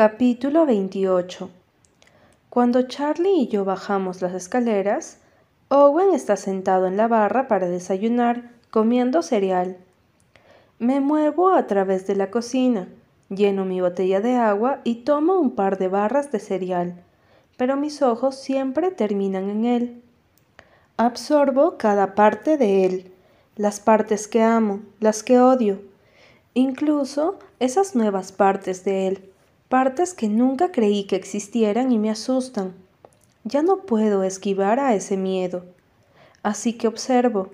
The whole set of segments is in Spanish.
Capítulo 28 Cuando Charlie y yo bajamos las escaleras, Owen está sentado en la barra para desayunar, comiendo cereal. Me muevo a través de la cocina, lleno mi botella de agua y tomo un par de barras de cereal, pero mis ojos siempre terminan en él. Absorbo cada parte de él, las partes que amo, las que odio, incluso esas nuevas partes de él partes que nunca creí que existieran y me asustan. Ya no puedo esquivar a ese miedo, así que observo.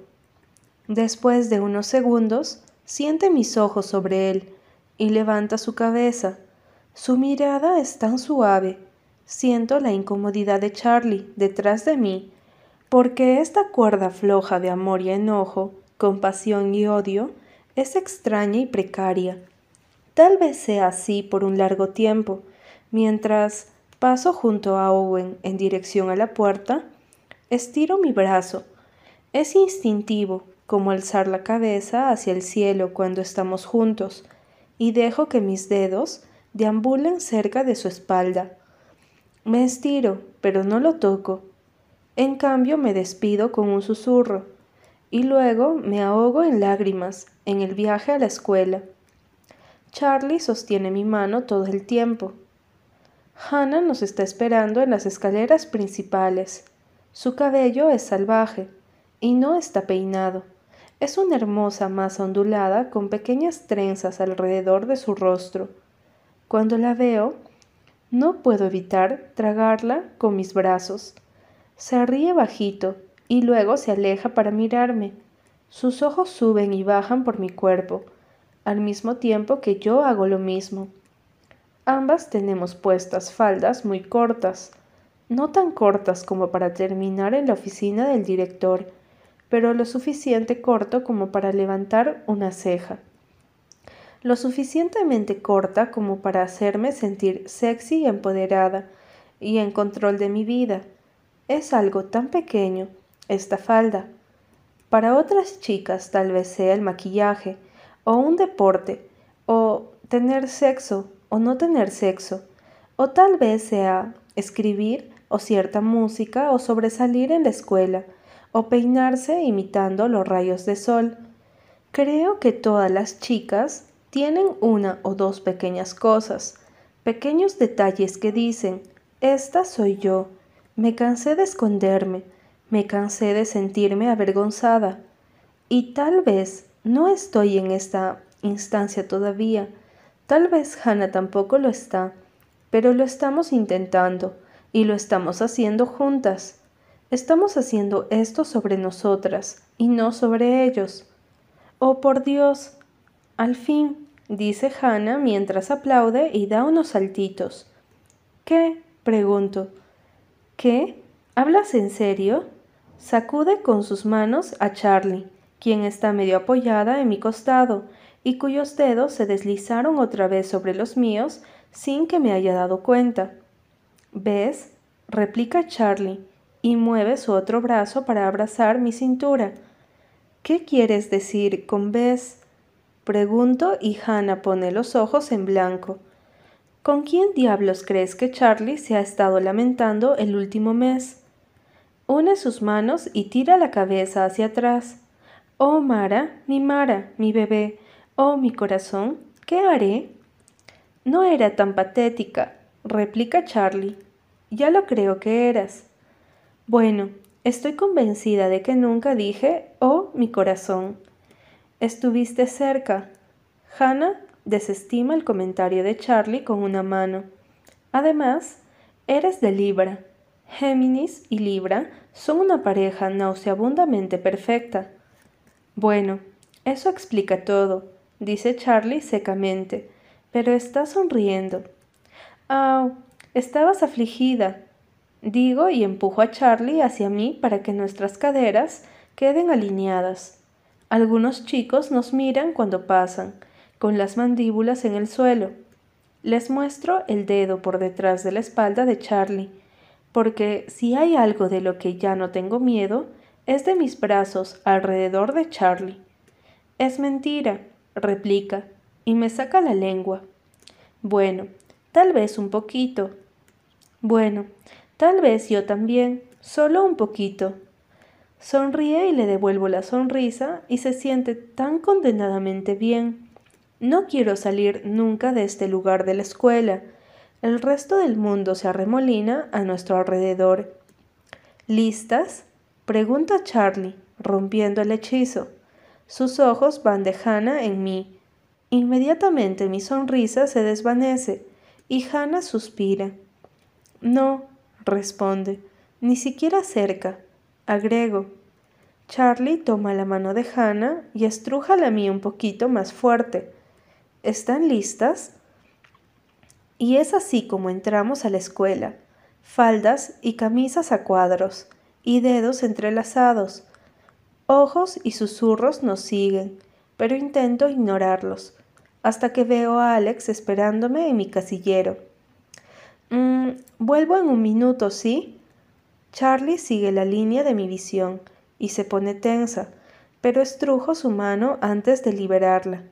Después de unos segundos, siente mis ojos sobre él y levanta su cabeza. Su mirada es tan suave. Siento la incomodidad de Charlie detrás de mí, porque esta cuerda floja de amor y enojo, compasión y odio es extraña y precaria. Tal vez sea así por un largo tiempo, mientras paso junto a Owen en dirección a la puerta, estiro mi brazo. Es instintivo, como alzar la cabeza hacia el cielo cuando estamos juntos, y dejo que mis dedos deambulen cerca de su espalda. Me estiro, pero no lo toco. En cambio me despido con un susurro, y luego me ahogo en lágrimas en el viaje a la escuela. Charlie sostiene mi mano todo el tiempo. Hannah nos está esperando en las escaleras principales. Su cabello es salvaje y no está peinado. Es una hermosa masa ondulada con pequeñas trenzas alrededor de su rostro. Cuando la veo, no puedo evitar tragarla con mis brazos. Se ríe bajito y luego se aleja para mirarme. Sus ojos suben y bajan por mi cuerpo al mismo tiempo que yo hago lo mismo. Ambas tenemos puestas faldas muy cortas, no tan cortas como para terminar en la oficina del director, pero lo suficiente corto como para levantar una ceja. Lo suficientemente corta como para hacerme sentir sexy y empoderada y en control de mi vida. Es algo tan pequeño, esta falda. Para otras chicas tal vez sea el maquillaje, o un deporte, o tener sexo o no tener sexo, o tal vez sea escribir o cierta música o sobresalir en la escuela, o peinarse imitando los rayos de sol. Creo que todas las chicas tienen una o dos pequeñas cosas, pequeños detalles que dicen, esta soy yo, me cansé de esconderme, me cansé de sentirme avergonzada, y tal vez no estoy en esta instancia todavía. Tal vez Hannah tampoco lo está, pero lo estamos intentando y lo estamos haciendo juntas. Estamos haciendo esto sobre nosotras y no sobre ellos. Oh, por Dios. Al fin, dice Hannah mientras aplaude y da unos saltitos. ¿Qué? pregunto. ¿Qué? ¿Hablas en serio? Sacude con sus manos a Charlie quien está medio apoyada en mi costado y cuyos dedos se deslizaron otra vez sobre los míos sin que me haya dado cuenta. ¿Ves? replica Charlie y mueve su otro brazo para abrazar mi cintura. ¿Qué quieres decir con ves? Pregunto y Hannah pone los ojos en blanco. ¿Con quién diablos crees que Charlie se ha estado lamentando el último mes? Une sus manos y tira la cabeza hacia atrás. Oh Mara, mi Mara, mi bebé, oh mi corazón, ¿qué haré? No era tan patética, replica Charlie. Ya lo creo que eras. Bueno, estoy convencida de que nunca dije, oh mi corazón. Estuviste cerca. Hannah desestima el comentario de Charlie con una mano. Además, eres de Libra. Géminis y Libra son una pareja nauseabundamente perfecta. Bueno, eso explica todo, dice Charlie secamente, pero está sonriendo. Ah, estabas afligida, digo y empujo a Charlie hacia mí para que nuestras caderas queden alineadas. Algunos chicos nos miran cuando pasan, con las mandíbulas en el suelo. Les muestro el dedo por detrás de la espalda de Charlie, porque si hay algo de lo que ya no tengo miedo, es de mis brazos alrededor de Charlie. Es mentira, replica, y me saca la lengua. Bueno, Tal vez un poquito. Bueno, tal vez yo también, solo un poquito. Sonríe y le devuelvo la sonrisa y se siente tan condenadamente bien. No quiero salir nunca de este lugar de la escuela. El resto del mundo se arremolina a nuestro alrededor. ¿Listas? Pregunta Charlie, rompiendo el hechizo. Sus ojos van de Hannah en mí. Inmediatamente mi sonrisa se desvanece y Hannah suspira. No, responde, ni siquiera cerca. Agrego. Charlie toma la mano de Hannah y estruja la mía un poquito más fuerte. ¿Están listas? Y es así como entramos a la escuela. Faldas y camisas a cuadros, y dedos entrelazados. Ojos y susurros nos siguen, pero intento ignorarlos, hasta que veo a Alex esperándome en mi casillero. Mm, vuelvo en un minuto, ¿sí? Charlie sigue la línea de mi visión y se pone tensa, pero estrujo su mano antes de liberarla.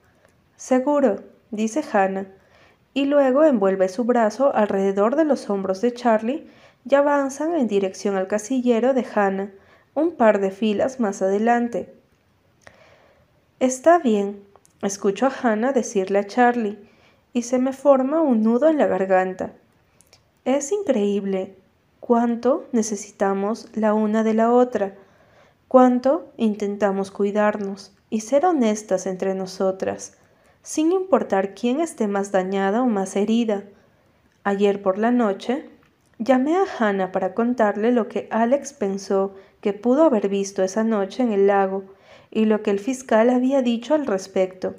Seguro, dice Hannah, y luego envuelve su brazo alrededor de los hombros de Charlie y avanzan en dirección al casillero de Hannah, un par de filas más adelante. Está bien, escucho a Hannah decirle a Charlie, y se me forma un nudo en la garganta. Es increíble, cuánto necesitamos la una de la otra, cuánto intentamos cuidarnos y ser honestas entre nosotras, sin importar quién esté más dañada o más herida. Ayer por la noche llamé a Hannah para contarle lo que Alex pensó que pudo haber visto esa noche en el lago y lo que el fiscal había dicho al respecto.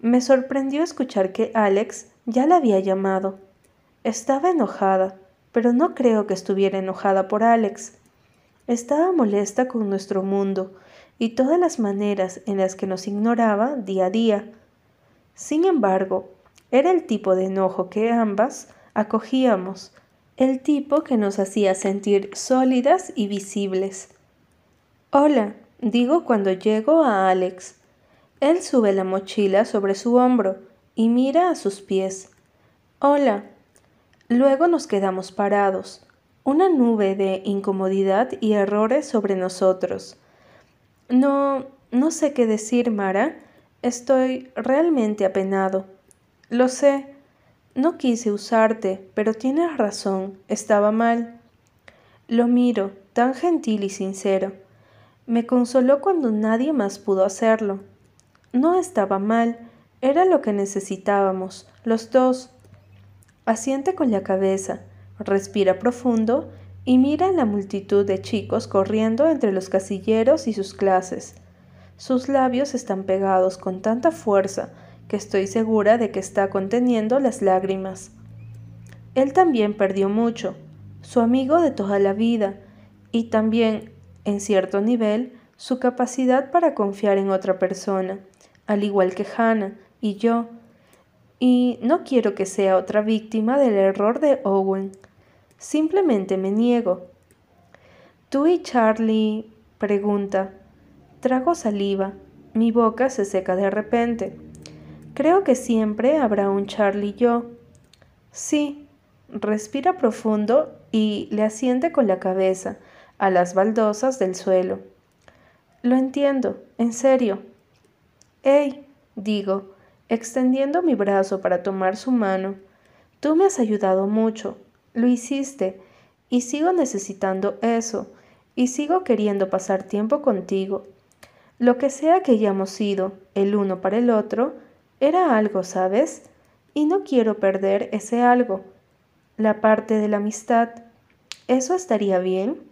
Me sorprendió escuchar que Alex ya la había llamado. Estaba enojada pero no creo que estuviera enojada por Alex. Estaba molesta con nuestro mundo y todas las maneras en las que nos ignoraba día a día. Sin embargo, era el tipo de enojo que ambas acogíamos, el tipo que nos hacía sentir sólidas y visibles. Hola, digo cuando llego a Alex. Él sube la mochila sobre su hombro y mira a sus pies. Hola, Luego nos quedamos parados, una nube de incomodidad y errores sobre nosotros. No, no sé qué decir, Mara. Estoy realmente apenado. Lo sé. No quise usarte, pero tienes razón, estaba mal. Lo miro, tan gentil y sincero. Me consoló cuando nadie más pudo hacerlo. No estaba mal, era lo que necesitábamos, los dos. Asiente con la cabeza, respira profundo y mira a la multitud de chicos corriendo entre los casilleros y sus clases. Sus labios están pegados con tanta fuerza que estoy segura de que está conteniendo las lágrimas. Él también perdió mucho, su amigo de toda la vida, y también, en cierto nivel, su capacidad para confiar en otra persona, al igual que Hannah y yo, y no quiero que sea otra víctima del error de Owen. Simplemente me niego. ¿Tú y Charlie? pregunta. Trago saliva. Mi boca se seca de repente. Creo que siempre habrá un Charlie y yo. Sí. Respira profundo y le asiente con la cabeza a las baldosas del suelo. Lo entiendo, en serio. ¡Ey! digo, extendiendo mi brazo para tomar su mano. Tú me has ayudado mucho, lo hiciste, y sigo necesitando eso, y sigo queriendo pasar tiempo contigo. Lo que sea que hayamos sido, el uno para el otro, era algo, ¿sabes? Y no quiero perder ese algo, la parte de la amistad. ¿Eso estaría bien?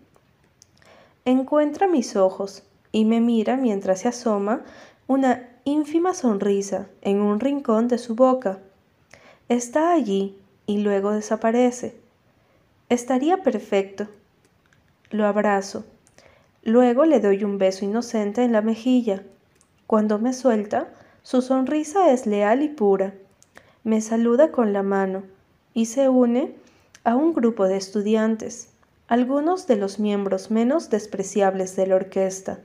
Encuentra mis ojos y me mira mientras se asoma una ínfima sonrisa en un rincón de su boca. Está allí y luego desaparece. Estaría perfecto. Lo abrazo. Luego le doy un beso inocente en la mejilla. Cuando me suelta, su sonrisa es leal y pura. Me saluda con la mano y se une a un grupo de estudiantes, algunos de los miembros menos despreciables de la orquesta.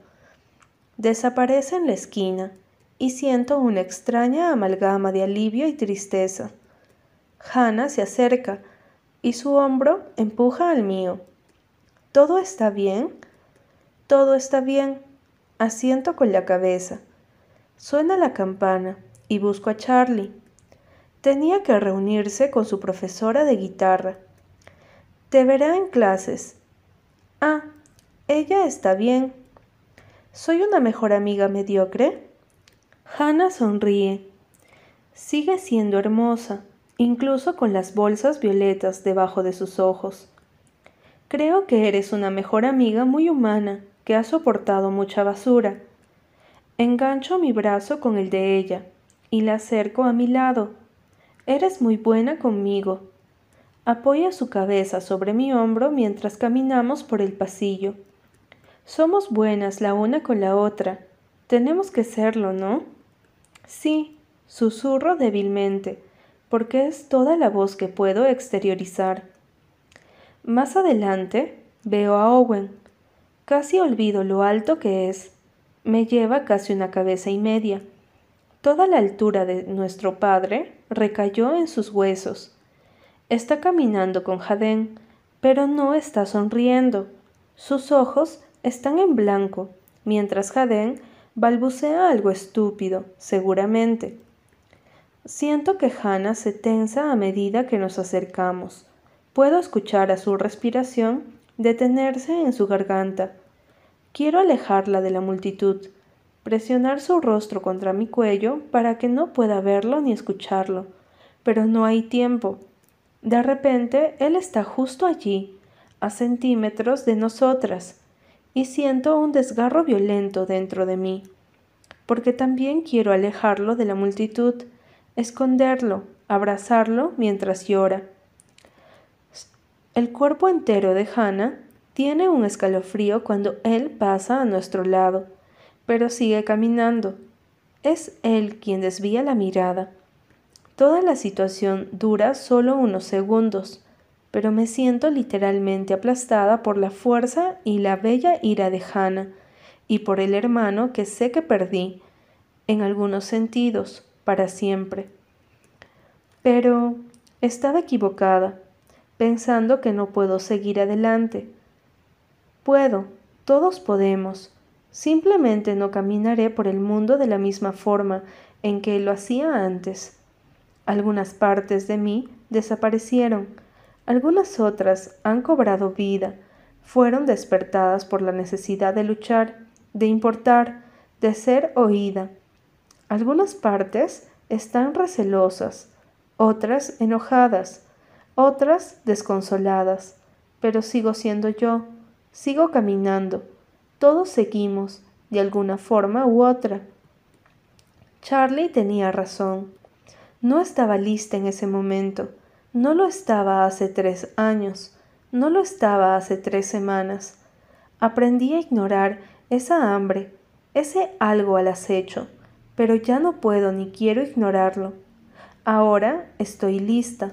Desaparece en la esquina y siento una extraña amalgama de alivio y tristeza. Hannah se acerca y su hombro empuja al mío. ¿Todo está bien? Todo está bien. Asiento con la cabeza. Suena la campana y busco a Charlie. Tenía que reunirse con su profesora de guitarra. Te verá en clases. Ah, ella está bien. ¿Soy una mejor amiga mediocre? Hannah sonríe. Sigue siendo hermosa, incluso con las bolsas violetas debajo de sus ojos. Creo que eres una mejor amiga muy humana que ha soportado mucha basura. Engancho mi brazo con el de ella y la acerco a mi lado. Eres muy buena conmigo. Apoya su cabeza sobre mi hombro mientras caminamos por el pasillo. Somos buenas la una con la otra. Tenemos que serlo, ¿no? Sí, susurro débilmente, porque es toda la voz que puedo exteriorizar. Más adelante veo a Owen. Casi olvido lo alto que es. Me lleva casi una cabeza y media. Toda la altura de nuestro padre recayó en sus huesos. Está caminando con Jadén, pero no está sonriendo. Sus ojos están en blanco, mientras Jadén balbucea algo estúpido, seguramente. Siento que Hannah se tensa a medida que nos acercamos. Puedo escuchar a su respiración detenerse en su garganta. Quiero alejarla de la multitud, presionar su rostro contra mi cuello para que no pueda verlo ni escucharlo, pero no hay tiempo. De repente, él está justo allí, a centímetros de nosotras, y siento un desgarro violento dentro de mí, porque también quiero alejarlo de la multitud, esconderlo, abrazarlo mientras llora. El cuerpo entero de Hannah tiene un escalofrío cuando él pasa a nuestro lado, pero sigue caminando. Es él quien desvía la mirada. Toda la situación dura solo unos segundos, pero me siento literalmente aplastada por la fuerza y la bella ira de Hannah, y por el hermano que sé que perdí, en algunos sentidos, para siempre. Pero estaba equivocada, pensando que no puedo seguir adelante. Puedo, todos podemos. Simplemente no caminaré por el mundo de la misma forma en que lo hacía antes. Algunas partes de mí desaparecieron, algunas otras han cobrado vida, fueron despertadas por la necesidad de luchar, de importar, de ser oída. Algunas partes están recelosas, otras enojadas, otras desconsoladas, pero sigo siendo yo, sigo caminando, todos seguimos, de alguna forma u otra. Charlie tenía razón. No estaba lista en ese momento. No lo estaba hace tres años, no lo estaba hace tres semanas. Aprendí a ignorar esa hambre, ese algo al acecho, pero ya no puedo ni quiero ignorarlo. Ahora estoy lista.